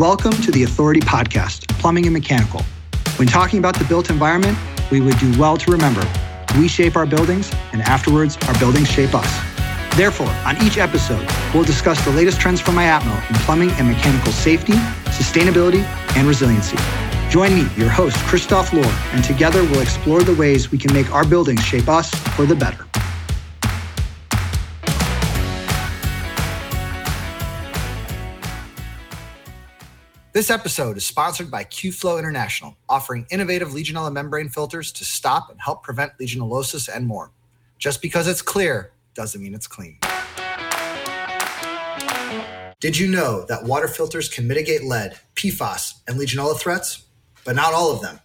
Welcome to the Authority Podcast, Plumbing and Mechanical. When talking about the built environment, we would do well to remember we shape our buildings, and afterwards, our buildings shape us. Therefore, on each episode, we'll discuss the latest trends from IAPMO in plumbing and mechanical safety, sustainability, and resiliency. Join me, your host, Christoph Lohr, and together we'll explore the ways we can make our buildings shape us for the better. This episode is sponsored by QFlow International, offering innovative Legionella membrane filters to stop and help prevent legionellosis and more. Just because it's clear doesn't mean it's clean. Did you know that water filters can mitigate lead, PFAS, and Legionella threats? But not all of them.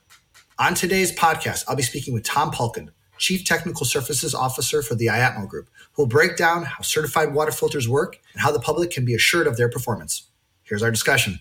On today's podcast, I'll be speaking with Tom Palkon, Chief Technical Services Officer for the IAPMO Group, who will break down how certified water filters work and how the public can be assured of their performance. Here's our discussion.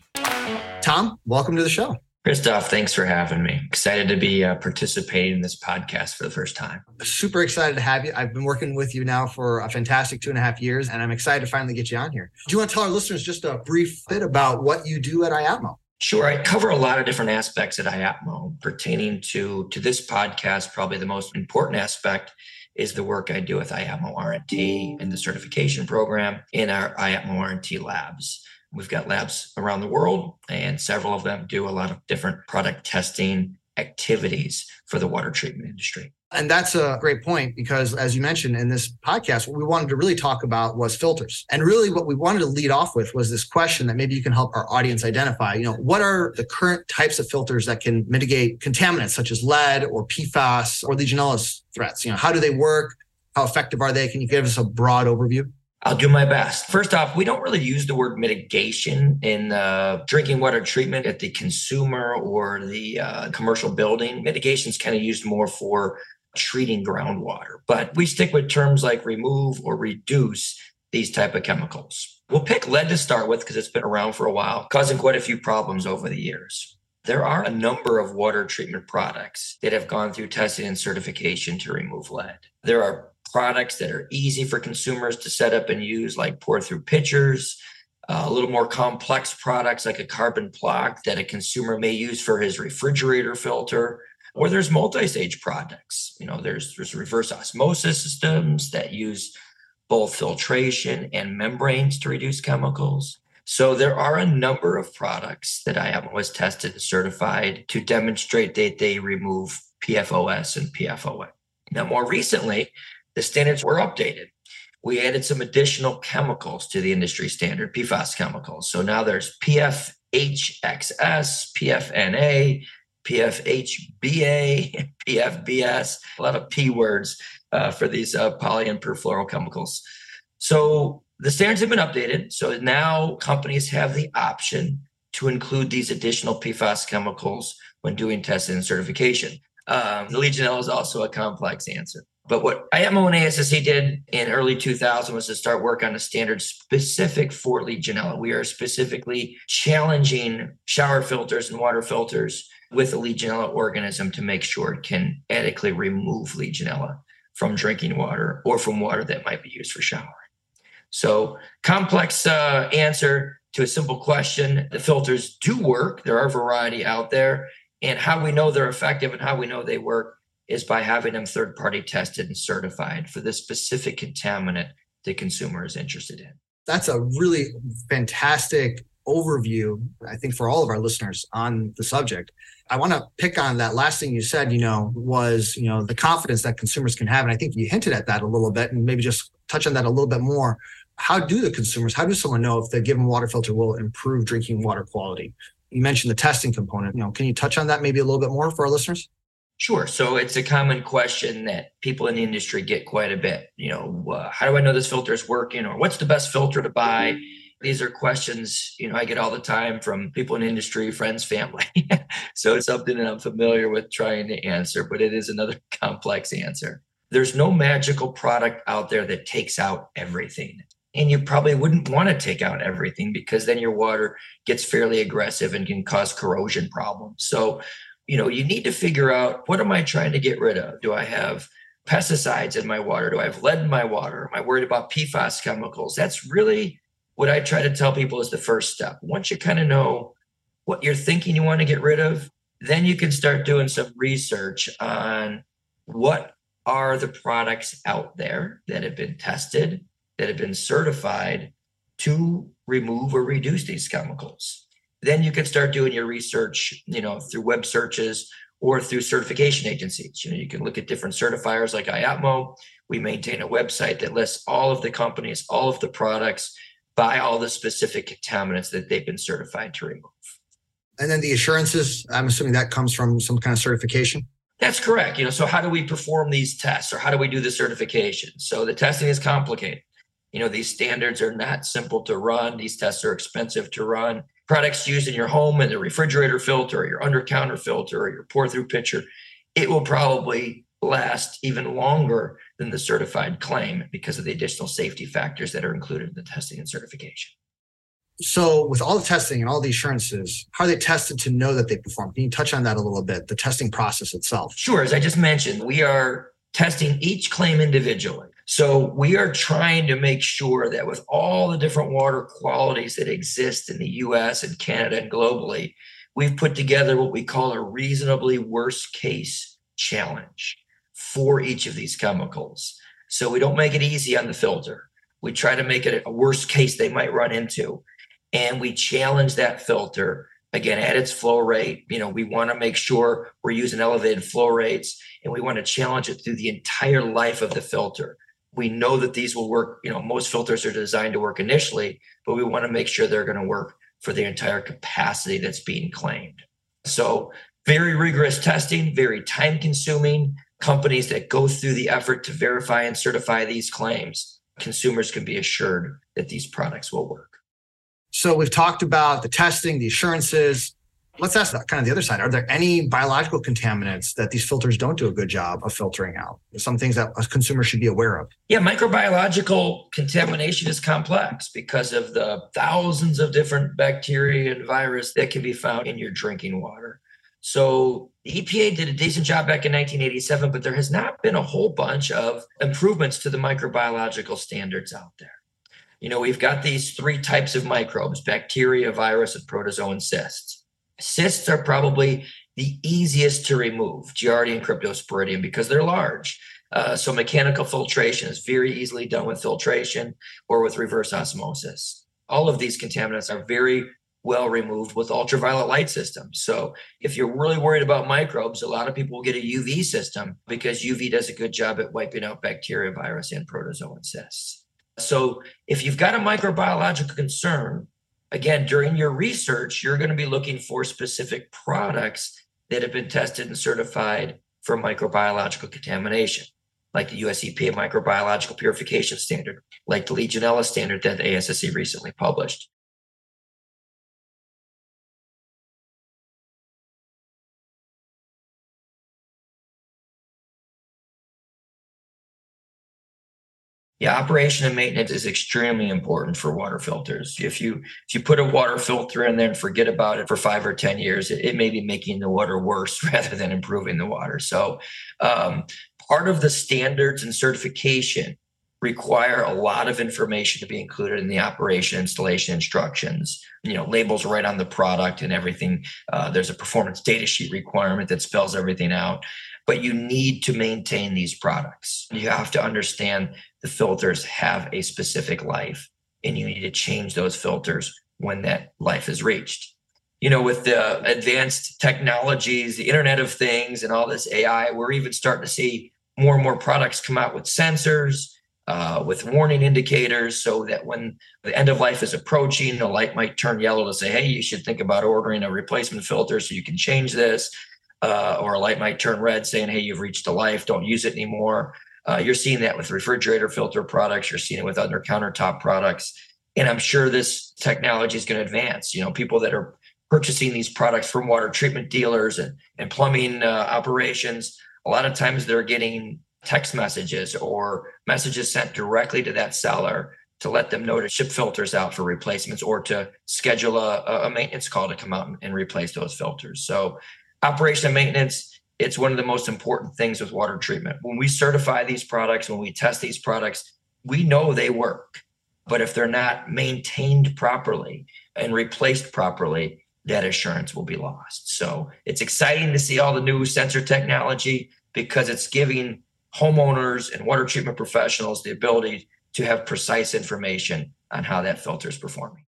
Tom, welcome to the show. Christoph, thanks for having me. Excited to be uh, participating in this podcast for the first time. Super excited to have you. I've been working with you now for a fantastic two and a half years, and I'm excited to finally get you on here. Do you want to tell our listeners just a brief bit about what you do at IAPMO? Sure. I cover a lot of different aspects at IAPMO pertaining to, to this podcast. Probably the most important aspect is the work I do with IAPMO R&T and the certification program in our IAPMO R&T labs. We've got labs around the world, and several of them do a lot of different product testing activities for the water treatment industry. And that's a great point because, as you mentioned in this podcast, what we wanted to really talk about was filters. And really, what we wanted to lead off with was this question that maybe you can help our audience identify. You know, what are the current types of filters that can mitigate contaminants such as lead or PFAS or Legionella threats? You know, how do they work? How effective are they? Can you give us a broad overview? I'll do my best. First off, we don't really use the word mitigation in uh, drinking water treatment at the consumer or the uh, commercial building. Mitigation is kind of used more for treating groundwater, but we stick with terms like remove or reduce these type of chemicals. We'll pick lead to start with because it's been around for a while, causing quite a few problems over the years. There are a number of water treatment products that have gone through testing and certification to remove lead. There are products that are easy for consumers to set up and use, like pour through pitchers, uh, a little more complex products like a carbon block that a consumer may use for his refrigerator filter. Or there's multi-stage products. You know, there's there's reverse osmosis systems that use both filtration and membranes to reduce chemicals. So there are a number of products that I have always tested and certified to demonstrate that they remove PFOS and PFOA. Now, more recently, the standards were updated. We added some additional chemicals to the industry standard, PFAS chemicals. So now there's PFHXS, PFNA, PFHBA, PFBS, a lot of P words uh, for these uh, poly and perfluorochemicals. So the standards have been updated. So now companies have the option to include these additional PFAS chemicals when doing testing and certification. Um, the Legionella is also a complex answer. But what IAPMO and ASSE did in early 2000 was to start work on a standard specific for Legionella. We are specifically challenging shower filters and water filters with a Legionella organism to make sure it can adequately remove Legionella from drinking water or from water that might be used for showering. So, complex uh, answer to a simple question. The filters do work. There are a variety out there. And how we know they're effective and how we know they work is by having them third party tested and certified for the specific contaminant the consumer is interested in. That's a really fantastic overview, I think, for all of our listeners on the subject. I want to pick on that last thing you said, you know, was, you know, the confidence that consumers can have. And I think you hinted at that a little bit and maybe just touch on that a little bit more. How do the consumers, how does someone know if the given water filter will improve drinking water quality? You mentioned the testing component. You know, can you touch on that maybe a little bit more for our listeners? Sure. So it's a common question that people in the industry get quite a bit. You know, uh, how do I know this filter is working, or what's the best filter to buy? These are questions you know I get all the time from people in industry, friends, family. so it's something that I'm familiar with trying to answer, but it is another complex answer. There's no magical product out there that takes out everything. And you probably wouldn't want to take out everything because then your water gets fairly aggressive and can cause corrosion problems. So you know, you need to figure out what am I trying to get rid of? Do I have pesticides in my water? Do I have lead in my water? Am I worried about PFAS chemicals? That's really what I try to tell people is the first step. Once you kind of know what you're thinking you want to get rid of, then you can start doing some research on what are the products out there that have been tested, that have been certified to remove or reduce these chemicals. Then you can start doing your research, you know, through web searches or through certification agencies. You know, you can look at different certifiers like IAPMO. We maintain a website that lists all of the companies, all of the products by all the specific contaminants that they've been certified to remove. And then the assurances, I'm assuming that comes from some kind of certification. That's correct. You know, so how do we perform these tests or how do we do the certification? So the testing is complicated. You know, these standards are not simple to run. These tests are expensive to run. Products used in your home and the refrigerator filter or your under counter filter or your pour through pitcher, it will probably last even longer than the certified claim because of the additional safety factors that are included in the testing and certification. So, with all the testing and all the assurances, how are they tested to know that they perform? Can you touch on that a little bit, the testing process itself? Sure. As I just mentioned, we are testing each claim individually. So, we are trying to make sure that with all the different water qualities that exist in the US and Canada and globally, we've put together what we call a reasonably worst case challenge for each of these chemicals. So, we don't make it easy on the filter. We try to make it a worst case they might run into and we challenge that filter again at its flow rate you know we want to make sure we're using elevated flow rates and we want to challenge it through the entire life of the filter we know that these will work you know most filters are designed to work initially but we want to make sure they're going to work for the entire capacity that's being claimed. So very rigorous testing very time consuming. Companies that go through the effort to verify and certify these claims consumers can be assured that these products will work. So we've talked about the testing, the assurances. Let's ask that kind of the other side. Are there any biological contaminants that these filters don't do a good job of filtering out? Some things that a consumer should be aware of. Yeah, microbiological contamination is complex because of the thousands of different bacteria and virus that can be found in your drinking water. So the EPA did a decent job back in 1987, but there has not been a whole bunch of improvements to the microbiological standards out there you know, we've got these three types of microbes bacteria, virus, and protozoan cysts. Cysts are probably the easiest to remove, Giardia and Cryptosporidium, because they're large. Uh, so mechanical filtration is very easily done with filtration or with reverse osmosis. All of these contaminants are very well removed with ultraviolet light systems. So if you're really worried about microbes, a lot of people will get a UV system because UV does a good job at wiping out bacteria, virus, and protozoan cysts. So if you've got a microbiological concern, again, during your research, you're going to be looking for specific products that have been tested and certified for microbiological contamination, like the US EPA microbiological purification standard, like the Legionella standard that the ASSE recently published. Yeah, operation and maintenance is extremely important for water filters. If you if you put a water filter in there and forget about it for five or ten years, it, it may be making the water worse rather than improving the water. So, um, part of the standards and certification require a lot of information to be included in the operation installation instructions you know labels right on the product and everything uh, there's a performance data sheet requirement that spells everything out but you need to maintain these products. You have to understand the filters have a specific life and you need to change those filters when that life is reached. You know, with the advanced technologies, the Internet of Things, and all this AI, we're even starting to see more and more products come out with sensors, uh, with warning indicators, so that when the end of life is approaching, the light might turn yellow to say, hey, you should think about ordering a replacement filter so you can change this uh, or a light might turn red saying, hey, you've reached a life, don't use it anymore. Uh, you're seeing that with refrigerator filter products, you're seeing it with under countertop products. And I'm sure this technology is going to advance. You know, people that are purchasing these products from water treatment dealers and, and plumbing uh, operations, a lot of times they're getting text messages or messages sent directly to that seller to let them know to ship filters out for replacements or to schedule a, a maintenance call to come out and replace those filters. So operation and maintenance, it's one of the most important things with water treatment. When we certify these products, when we test these products, we know they work. But if they're not maintained properly and replaced properly, that assurance will be lost. So it's exciting to see all the new sensor technology because it's giving homeowners and water treatment professionals the ability to have precise information on how that filter is performing.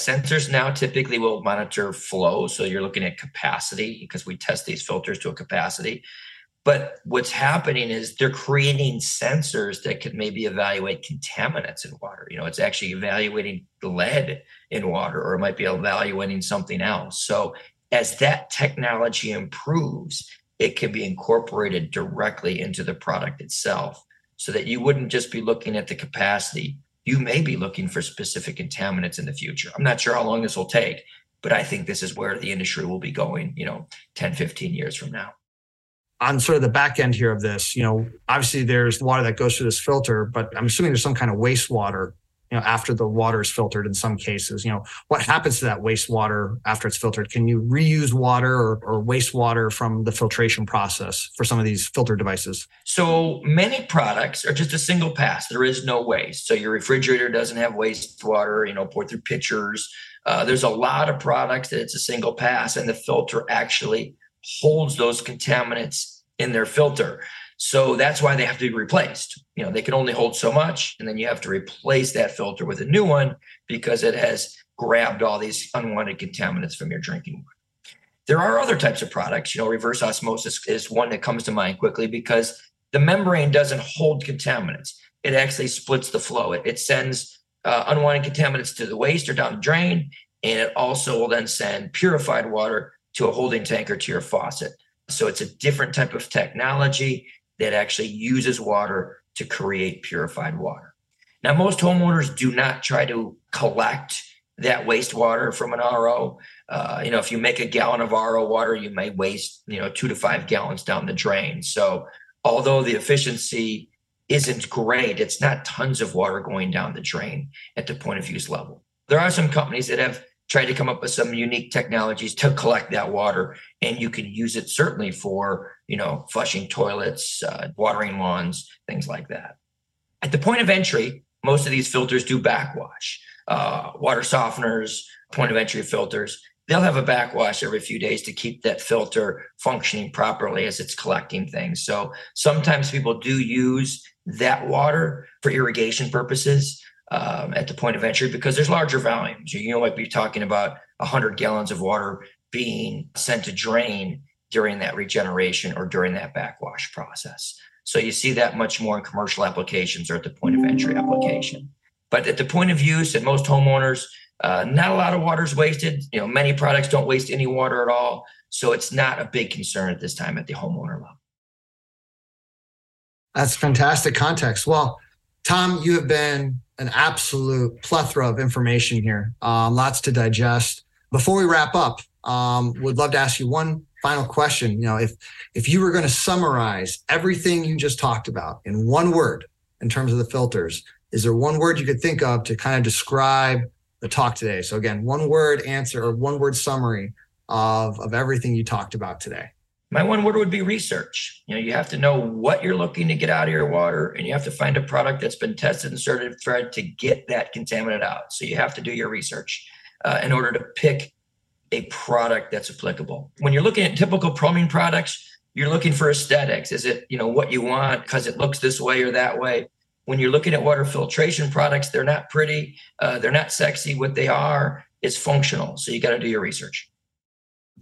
Sensors now typically will monitor flow. So you're looking at capacity because we test these filters to a capacity. But what's happening is they're creating sensors that could maybe evaluate contaminants in water. You know, it's actually evaluating lead in water, or it might be evaluating something else. So as that technology improves, it can be incorporated directly into the product itself so that you wouldn't just be looking at the capacity. You may be looking for specific contaminants in the future. I'm not sure how long this will take, but I think this is where the industry will be going, you know, 10, 15 years from now on sort of the back end here of this, you know, obviously there's water that goes through this filter, but I'm assuming there's some kind of wastewater, you know, after the water is filtered in some cases. You know, what happens to that wastewater after it's filtered? Can you reuse water or, or wastewater from the filtration process for some of these filter devices? So many products are just a single pass. There is no waste. So your refrigerator doesn't have wastewater, you know, pour through pitchers. Uh, there's a lot of products that it's a single pass, and the filter actually holds those contaminants in their filter. So that's why they have to be replaced. You know, they can only hold so much, and then you have to replace that filter with a new one because it has grabbed all these unwanted contaminants from your drinking water. There are other types of products. You know, reverse osmosis is one that comes to mind quickly because the membrane doesn't hold contaminants. It actually splits the flow. It, it sends uh, unwanted contaminants to the waste or down the drain, and it also will then send purified water to a holding tank or to your faucet. So it's a different type of technology that actually uses water to create purified water. Now, most homeowners do not try to collect that wastewater from an RO. Uh, you know, if you make a gallon of RO water, you may waste, you know, two to five gallons down the drain. So, although the efficiency isn't great, it's not tons of water going down the drain at the point of use level. There are some companies that have try to come up with some unique technologies to collect that water. And you can use it certainly for you know flushing toilets uh, watering lawns things like that. At the point of entry most of these filters do backwash. Uh, water softeners point of entry filters they'll have a backwash every few days to keep that filter functioning properly as it's collecting things. So sometimes people do use that water for irrigation purposes um, at the point of entry because there's larger volumes. You know, might be talking about 100 gallons of water being sent to drain during that regeneration or during that backwash process. So you see that much more in commercial applications or at the point of entry application. But at the point of use, at most homeowners, uh, not a lot of water is wasted. You know, many products don't waste any water at all. So it's not a big concern at this time at the homeowner level. That's fantastic context. Well, Tom, you have been an absolute plethora of information here, um, lots to digest. Before we wrap up, um, would love to ask you one final question. You know, if if you were going to summarize everything you just talked about in one word in terms of the filters, is there one word you could think of to kind of describe the talk today? So again, one word answer or one word summary of of everything you talked about today my one word would be research. You know, you have to know what you're looking to get out of your water, and you have to find a product that's been tested and certified to get that contaminant out. So you have to do your research uh, in order to pick a product that's applicable. When you're looking at typical plumbing products, you're looking for aesthetics. Is it you know what you want because it looks this way or that way? When you're looking at water filtration products, they're not pretty, uh, they're not sexy. What they are is functional. So you got to do your research.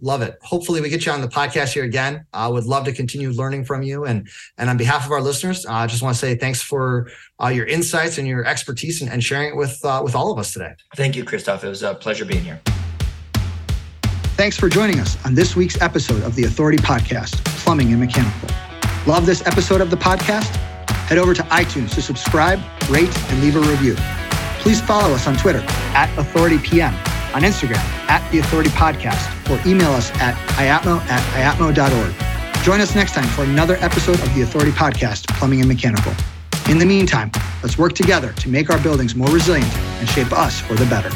Love it. Hopefully, we get you on the podcast here again. I would love to continue learning from you. And and on behalf of our listeners, I uh, just want to say thanks for uh, your insights and your expertise and, and sharing it with uh, with all of us today. Thank you, Christoph. It was a pleasure being here. Thanks for joining us on this week's episode of the Authority Podcast, Plumbing and Mechanical. Love this episode of the podcast? Head over to iTunes to subscribe, rate, and leave a review. Please follow us on Twitter at AuthorityPM on Instagram at The Authority Podcast or email us at iapmo at iapmo.org. Join us next time for another episode of The Authority Podcast, Plumbing and Mechanical. In the meantime, let's work together to make our buildings more resilient and shape us for the better.